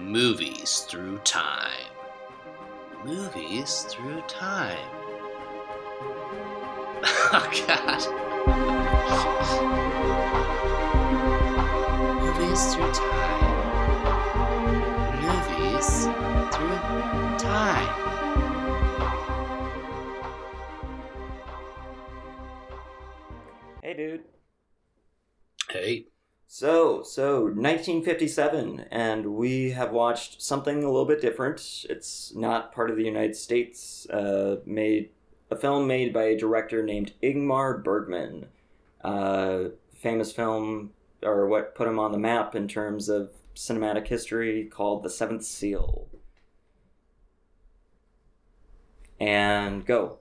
Movies Through Time. Movies Through Time. Oh, God. Movies Through Time. Movies Through Time. Hey, dude. Hey. So, so 1957, and we have watched something a little bit different. It's not part of the United States. Uh, made a film made by a director named Ingmar Bergman. Uh, famous film, or what put him on the map in terms of cinematic history, called The Seventh Seal. And go.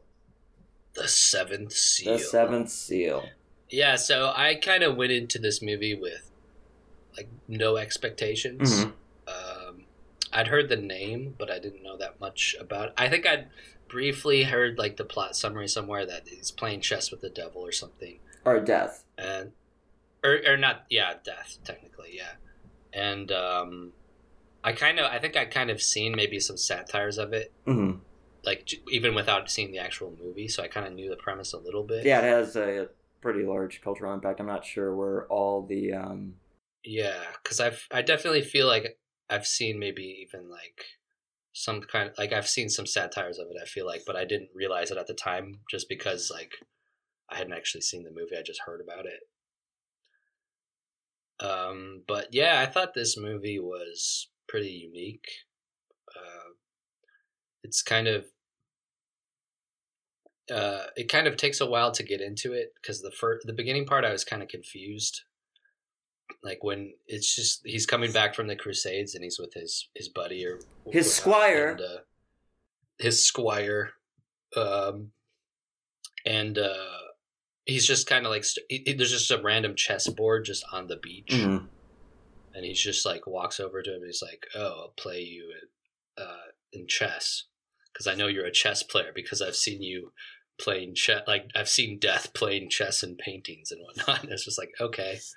The Seventh Seal. The Seventh Seal. Yeah, so I kind of went into this movie with like no expectations. Mhm. Um, I'd heard the name, but I didn't know that much about. It. I think I'd briefly heard like the plot summary somewhere that he's playing chess with the devil or something, Or Death. and or or not, yeah, death technically, yeah, and um, I kind of I think I kind of seen maybe some satires of it, hmm like even without seeing the actual movie, so I kind of knew the premise a little bit. Yeah, it has a pretty large cultural impact. I'm not sure where all the um, Yeah, because I've I definitely feel like I've seen maybe even like some kind of, like I've seen some satires of it. I feel like, but I didn't realize it at the time just because like I hadn't actually seen the movie. I just heard about it. Um, but yeah, I thought this movie was pretty unique. Uh, it's kind of uh, it kind of takes a while to get into it because the first the beginning part I was kind of confused like when it's just he's coming back from the crusades and he's with his his buddy or His squire. and, uh, his squire um and uh he's just kind of like he- he- there's just a random chessboard just on the beach mhm. and he's just like walks over to him and he's like oh i'll play you uh in chess because i know you're a chess player because i've seen you playing chess like i've seen death playing chess and paintings and whatnot and it's just like okay it's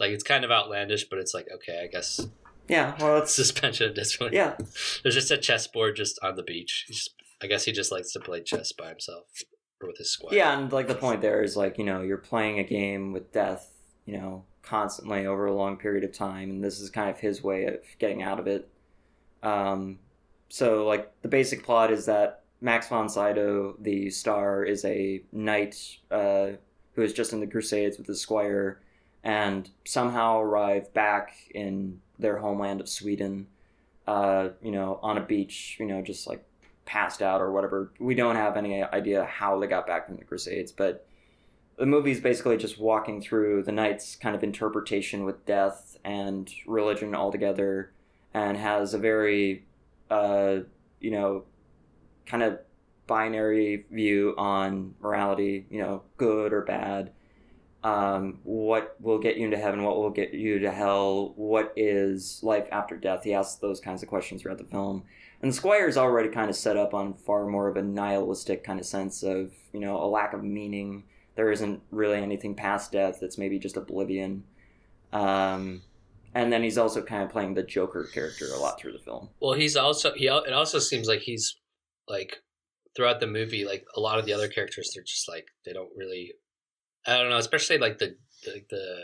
like it's kind of outlandish but it's like okay i guess yeah. Well, it's suspension of disbelief yeah. there's just a chessboard just on the beach just, i guess he just likes to play chess by himself or with his squire Yeah, and like the point there is like you know you're playing a game with death, you know, constantly over a long period of time, and this is kind of his way of getting out of it. Um, so like the basic plot is that Max von Sydow, the star, is a knight uh, who is just in the Crusades with his squire, and somehow arrive back in their homeland of Sweden. Uh, you know, on a beach, you know, just like passed out or whatever. We don't have any idea how they got back from the Crusades, but the movie is basically just walking through the knight's kind of interpretation with death and religion altogether, and has a very, uh, you know, kind of binary view on morality. You know, good or bad. Um, what will get you into heaven? What will get you to hell? What is life after death? He asks those kinds of questions throughout the film. And the Squire is already kind of set up on far more of a nihilistic kind of sense of, you know, a lack of meaning. There isn't really anything past death. It's maybe just oblivion. Um, and then he's also kind of playing the Joker character a lot through the film. Well, he's also he. It also seems like he's like throughout the movie, like a lot of the other characters, they're just like they don't really. I don't know, especially like the the the,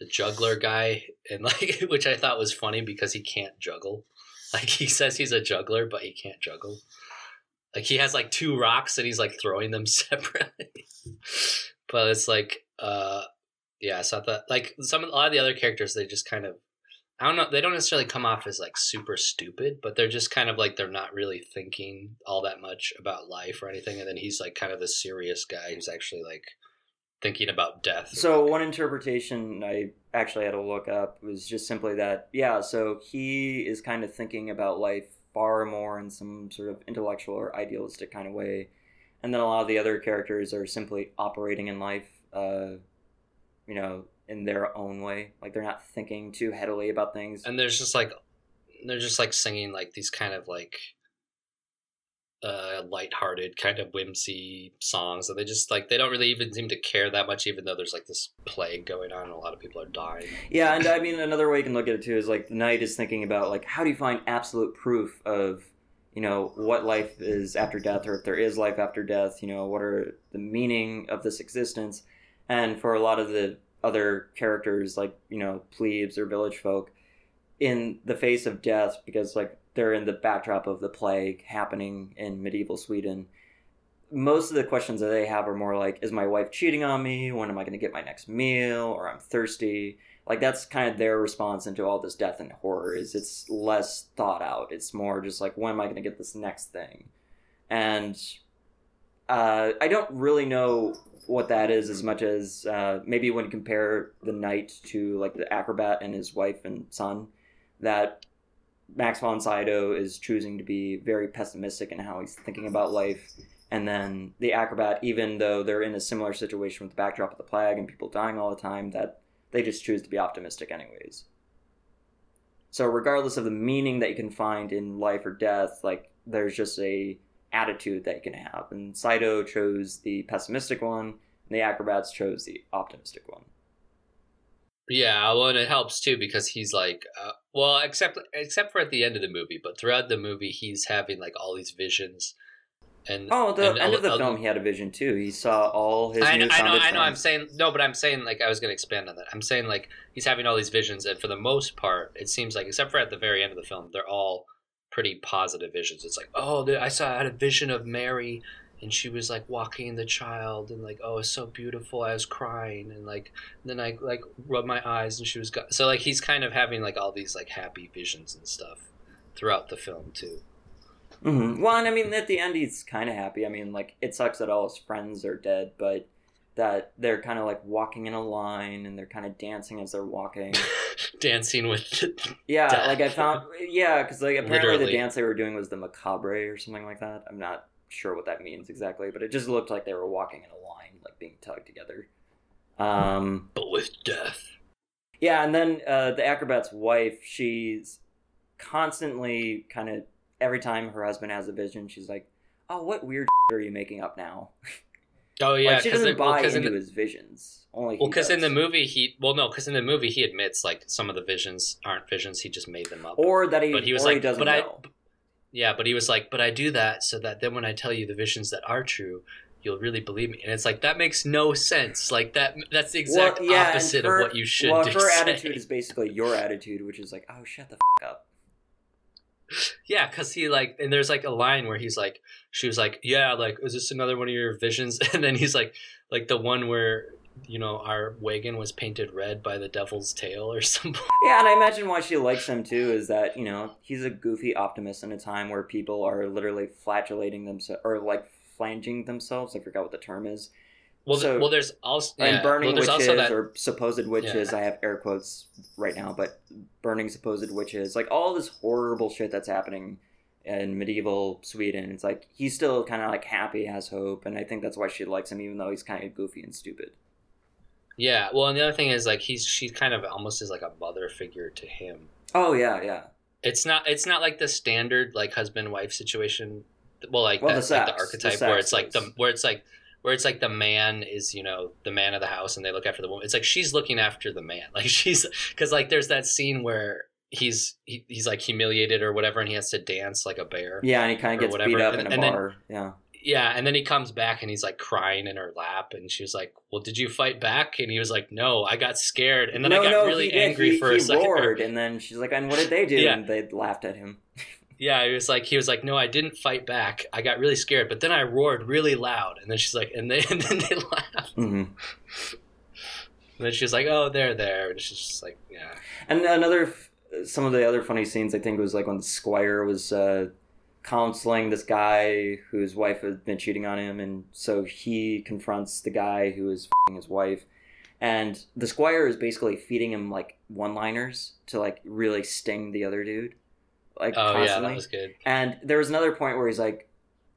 the juggler guy, and like which I thought was funny because he can't juggle. Like he says he's a juggler, but he can't juggle. Like he has like two rocks and he's like throwing them separately. but it's like, uh, yeah. So I thought like some a lot of the other characters, they just kind of I don't know. They don't necessarily come off as like super stupid, but they're just kind of like they're not really thinking all that much about life or anything. And then he's like kind of the serious guy who's actually like thinking about death. So one interpretation I actually had to look up was just simply that, yeah, so he is kind of thinking about life far more in some sort of intellectual or idealistic kind of way. And then a lot of the other characters are simply operating in life, uh, you know, in their own way. Like they're not thinking too headily about things. and there's just like they're just like singing like these kind of like uh, lighthearted kind of whimsy songs, and they just like they don't really even seem to care that much, even though there's like this plague going on and a lot of people are dying. Yeah, and I mean another way you can look at it too is like the knight is thinking about like how do you find absolute proof of you know what life is after death or if there is life after death you know what are the meaning of this existence and for a lot of the other characters like you know plebes or village folk in the face of death because like they're in the backdrop of the plague happening in medieval sweden. Most of the questions that they have are more like is my wife cheating on me? When am i going to get my next meal? Or i'm thirsty? Like that's kind of their response into all this death and horror is it's less thought out. It's more just like when am i going to get this next thing? And uh, i don't really know what that is as much as uh, maybe when you compare the knight to like the acrobat and his wife and son that max von sydow is choosing to be very pessimistic in how he's thinking about life and then the acrobat even though they're in a similar situation with the backdrop of the plague and people dying all the time that they just choose to be optimistic anyways. So regardless of the meaning that you can find in life or death, like there's just a attitude that you can have. And Sydow chose the pessimistic one, and the acrobats chose the optimistic one. Yeah, well, and it helps too because he's like, uh, well, except except for at the end of the movie, but throughout the movie, he's having like all these visions and oh, the and end of the film, he had a vision too. He saw all his I know, I know, I know. I'm saying no, but I'm saying like I was going to expand on that. I'm saying like he's having all these visions, and for the most part, it seems like, except for at the very end of the film, they're all pretty positive visions. It's like, oh, I saw I had a vision of Mary, and she was like walking the child, and like, oh, it's so beautiful. I was crying, and like then I like rubbed my eyes, and she was go-. so like he's kind of having like all these like happy visions and stuff throughout the film too. hmm Well, and I mean, at the end, he's kind of happy. I mean, like it sucks that all his friends are dead, but that they're kind of like walking in a line and they're kind of dancing as they're walking. Dancing with Yeah, Death. like I found. Yeah, because like apparently Literally. the dance they were doing was the macabre or something like that. I'm not sure what that means exactly, but it just looked like they were walking in a line, like being tugged together. Um, but with death. yeah, and then uh, the acrobat's wife, she's constantly kind of every time her husband has a vision, she's like, "Oh, what weird are you making up now?" Oh yeah, like she 'cause doesn't it- well, buy in into the- his visions. Only Well, because in the movie he well no, because in the movie he admits like some of the visions aren't visions. He just made them up. or that he, but he was or he like, doesn't but I, yeah, but he was like, but I do that so that then when I tell you the visions that are true, you'll really believe me. And it's like that makes no sense. Like that that's the exact Well, yeah, opposite her- of what you should Well, do. her say. attitude is basically your attitude, which is like, "Oh, shut the f- up." Yeah, because he like, and there's like a line where he's like, she was like, yeah, like, is this another one of your visions? And then he's like, like the one where you know our wagon was painted red by the devil's tail or something. Yeah, and I imagine why she likes him too is that you know he's a goofy optimist in a time where people are literally flatulating themselves or like flanging themselves. I forgot what the term is. Well, So- well, there's also and burning well, witches also that or supposed witches. I have air quotes right now, but burning supposed witches, like all this horrible shit that's happening in medieval Sweden. It's like he's still kind of like happy, has hope, and I think that's why she likes him, even though he's kind of goofy and stupid. Yeah, well, and the other thing is like he's she kind of almost is like a mother figure to him. Oh yeah, yeah. It's not it's not like the standard like husband wife situation. Well, like Well, that's the like the archetype the where it's like the where it's like where it's like the man is you know the man of the house and they look after the woman. It's like she's looking after the man. Like she's because like there's that scene where he's he, he's like humiliated or whatever and he has to dance like a bear. Yeah, and he kind of gets whatever, beat up and- in a and then- bar. yeah. Yeah, and then he comes back and he's like crying in her lap, and she was like, "Well, did you fight back?" And he was like, "No, I got scared." And then I got really he did. angry he, for he a second. roared, and then she's like, "And what did they do?" Yeah. And they laughed at him. Yeah, he was like, he was like, "No, I didn't fight back. I got really scared, but then I roared really loud." And then she's like, and they and then they laughed. hmm And then she's like, "Oh, they're there," and she's just like, "Yeah." And another, some of the other funny scenes I think was like when the squire was uh, counseling this guy whose wife had been cheating on him, and so he confronts the guy who is fing his wife, and the squire is basically feeding him like one-liners to like really sting the other dude, like Oh yeah, constantly. that was good. And there was another point where he's like,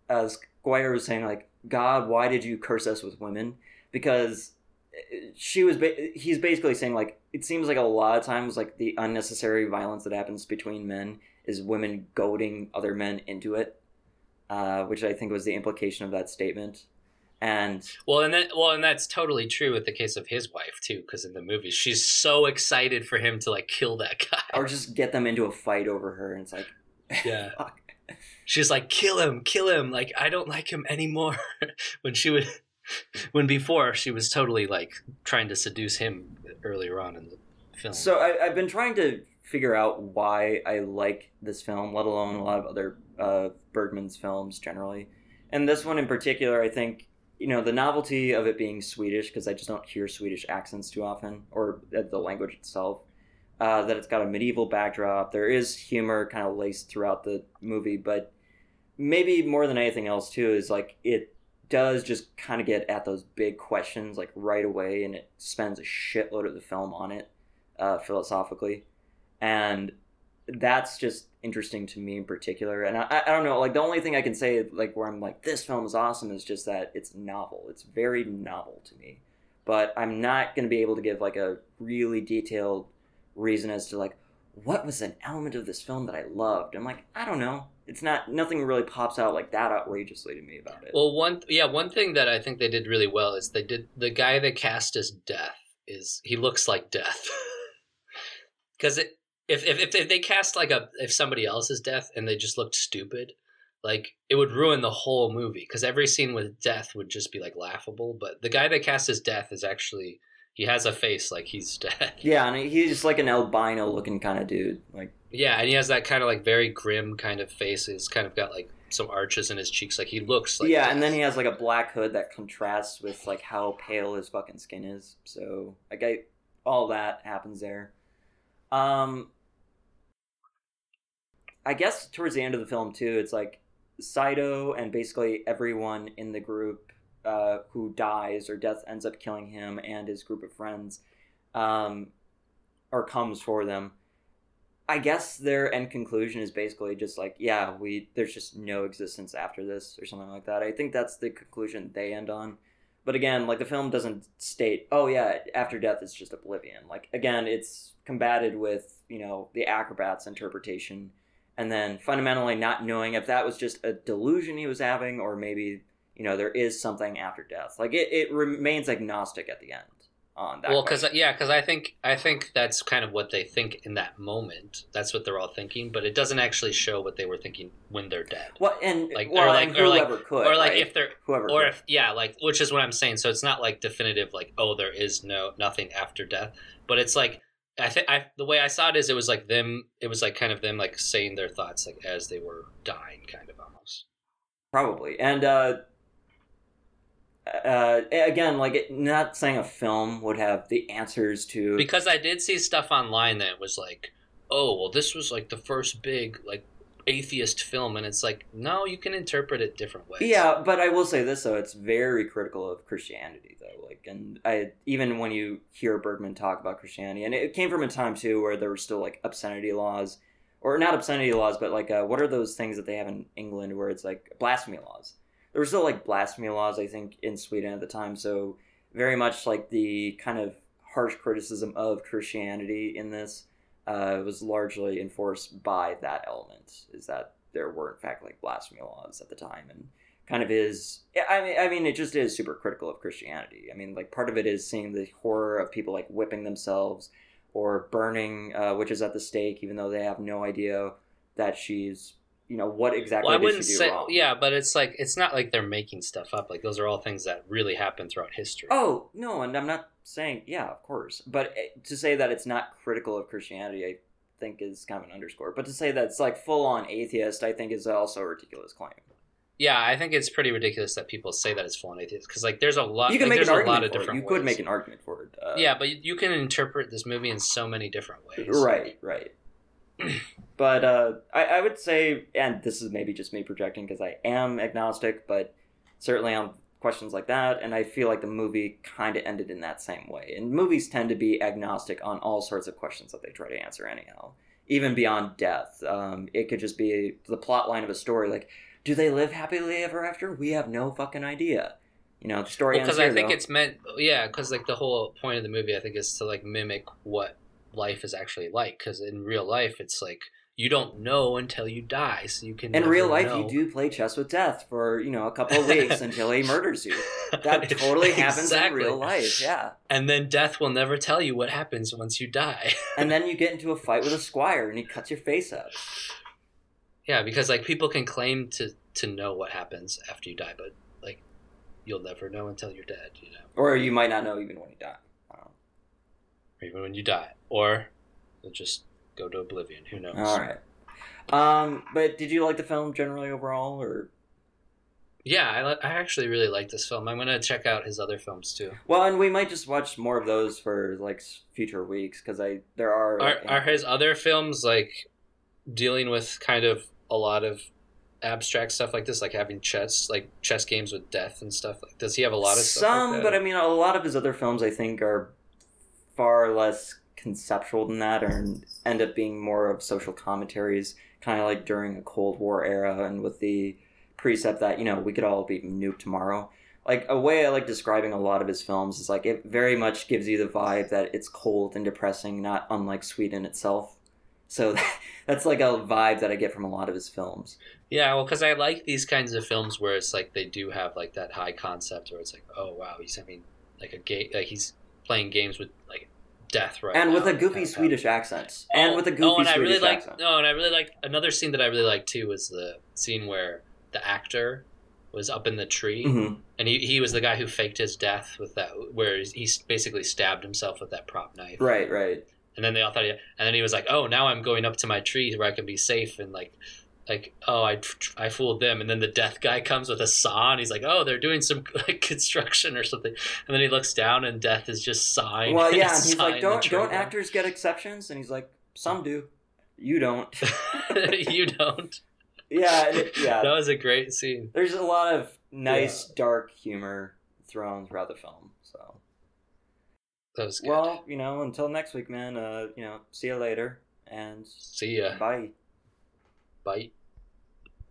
uh, Squire was saying like, God, why did you curse us with women? Because uh, she was, ba- he's basically saying like, it seems like a lot of times like the unnecessary violence that happens between men is women goading other men into it. uh, which I think was the implication of that statement. And Well, and that well, and that's totally true with the case of his wife too, because in the movie she's so excited for him to like kill that guy. or just get them into a fight over her, and it's like, Yeah. fuck. She's like, kill him, kill him. Like, I don't like him anymore. when she would, when before she was totally like trying to seduce him earlier on in the film. So I, I've been trying to figure out why I like this film, let alone a lot of other uh, Bergman's films generally. And this one in particular, I think, you know, the novelty of it being Swedish, because I just don't hear Swedish accents too often, or uh, the language itself. Uh, that it's got a medieval backdrop. There is humor kind of laced throughout the movie, but maybe more than anything else, too, is like it does just kind of get at those big questions like right away, and it spends a shitload of the film on it uh, philosophically, and that's just interesting to me in particular. And I, I don't know, like the only thing I can say like where I'm like this film is awesome is just that it's novel. It's very novel to me, but I'm not going to be able to give like a really detailed reason as to like what was an element of this film that I loved. I'm like I don't know. It's not nothing really pops out like that outrageously to me about it. well, one yeah, one thing that I think they did really well is they did the guy they cast as Death is he looks like Death because it. If, if, if if they cast like a if somebody else's death and they just looked stupid, like it would ruin the whole movie because every scene with death would just be like laughable. But the guy that cast his death is actually he has a face like he's dead. yeah, and he's just like an albino looking kind of dude. Like Yeah, and he has that kind of like very grim kind of face. He's kind of got like some arches in his cheeks. Like he looks like yeah, death. and then he has like a black hood that contrasts with like how pale his fucking skin is. So like I, all that happens there. Um, I guess towards the end of the film too, it's like Sydow and basically everyone in the group uh, who dies or death ends up killing him and his group of friends, um, or comes for them. I guess their end conclusion is basically just like, yeah, we there's just no existence after this or something like that. I think that's the conclusion they end on. But again, like the film doesn't state, oh yeah, after death it's just oblivion. Like again, it's combated with, you know, the acrobat's interpretation and then fundamentally not knowing if that was just a delusion he was having or maybe, you know, there is something after death. Like it, it remains agnostic at the end on that. well, because yeah, because I think I think that's kind of what they think in that moment. That's what they're all thinking, but it doesn't actually show what they were thinking when they're dead. Well, and like- well, or like- or like- whoever could, or like right? if they're whoever, or could. if yeah like which is what i'm saying so it's not like definitive like oh there is no nothing after death but it's like i think i the way i saw it is it was like them it was like kind of them like saying their thoughts like as they were dying kind of almost. Probably. And uh uh again like it, not saying a film would have the answers to because i did see stuff online that was like oh well this was like the first big like atheist film and it's like no you can interpret it different ways. Yeah but i will say this though it's very critical of christianity though like and i even when you hear bergman talk about christianity and it came from a time too where there were still like obscenity laws or not obscenity laws but like uh, what are those things that they have in england where it's like blasphemy laws? There were still like blasphemy laws i think in sweden at the time so very much like the kind of harsh criticism of christianity in this uh, was largely enforced by that element is that there were in fact like blasphemy laws at the time and kind of is I mean I mean it just is super critical of Christianity. I mean like part of it is seeing the horror of people like whipping themselves or burning uh, witches at the stake even though they have no idea that she's you know what exactly well, I wouldn't say, wrong. yeah, but it's like it's not like they're making stuff up. Like those are all things that really happen throughout history. Oh no, and I'm not saying yeah, of course, but eh, to say that it's not critical of Christianity, I think is kind of an underscore. But to say that it's like full on atheist, I think is also a ridiculous claim. Yeah, I think it's pretty ridiculous that people say that it's full on atheist because like there's a lot. You can like, make there's an a argument lot of for it. different. You could make an argument for it. Uh, yeah, but you- can interpret this movie in so many different ways. Right, right. but uh, I, I would say, and this is maybe just me projecting because I am agnostic, but certainly on questions like that, and I feel like the movie kind of ended in that same way. And movies tend to be agnostic on all sorts of questions that they try to answer, anyhow, even beyond death. Um, it could just be the plot line of a story, like, do they live happily ever after? We have no fucking idea. You know, the story because here, I think though. it's meant. Yeah, because like the whole point of the movie, I think, is to like mimic what life is actually like. Because in real life, it's like you don't know until you die. So you can In real life, know. you do play chess with death for you know a couple of weeks until he murders you. That totally happens in real life. Yeah. And then death will never tell you what happens once you die. And then you get into a fight with a squire, and he cuts your face up. yeah, because like people can claim to to know what happens after you die, but like you'll never know until you're dead. You know, Or you might not know even when you die. Or even when you die, or you'll just go to oblivion. Who knows? All right. Um, but did you like the film generally overall, or Yeah, I, li- I actually really like this film. I'm gonna check out his other films too. well? And we might just watch more of those for like future weeks because I there are Are are his other films like dealing with kind of a lot of abstract stuff like this, like having chess, like chess games with death and stuff? Like, does he have a lot of stuff some, like but I mean a lot of his other films I think are far less conceptual than that, or end up being more of social commentaries, kind of like during a Cold War era, and with the precept that you know we could all be nuked tomorrow. Like a way I like describing a lot of his films is like it very much gives you the vibe that it's cold and depressing, not unlike Sweden itself. So that's like a vibe that I get from a lot of his films. Yeah, well, because I like these kinds of films where it's like they do have like that high concept where it's like, oh wow, he's having like a game, like he's playing games with like death right and now, with a goofy kind of Swedish accent. And Oh, with a goofy oh, goofy and I Swedish really like accent. no, and I really like another scene that I really like too was the scene where the actor was up in the tree hmm and he, he was the guy who faked his death with that where he basically stabbed himself with that prop knife Right, right. and then they all thought he, and then he was like oh now i'm going up to my tree where i can be safe and like like oh i i fooled them and then the death guy comes with a saw and he's like oh they're doing some like construction or something and then he looks down and death is just sawing Well, yeah, and he's like, don't don't actors get exceptions? And he's like, some do. You don't. you don't yeah, it- yeah. that was a great scene There's a lot of nice dark humor thrown throughout the film. So, that was good well, you know, until next week, man. Uh, you know, see you later, and see ya bye. bye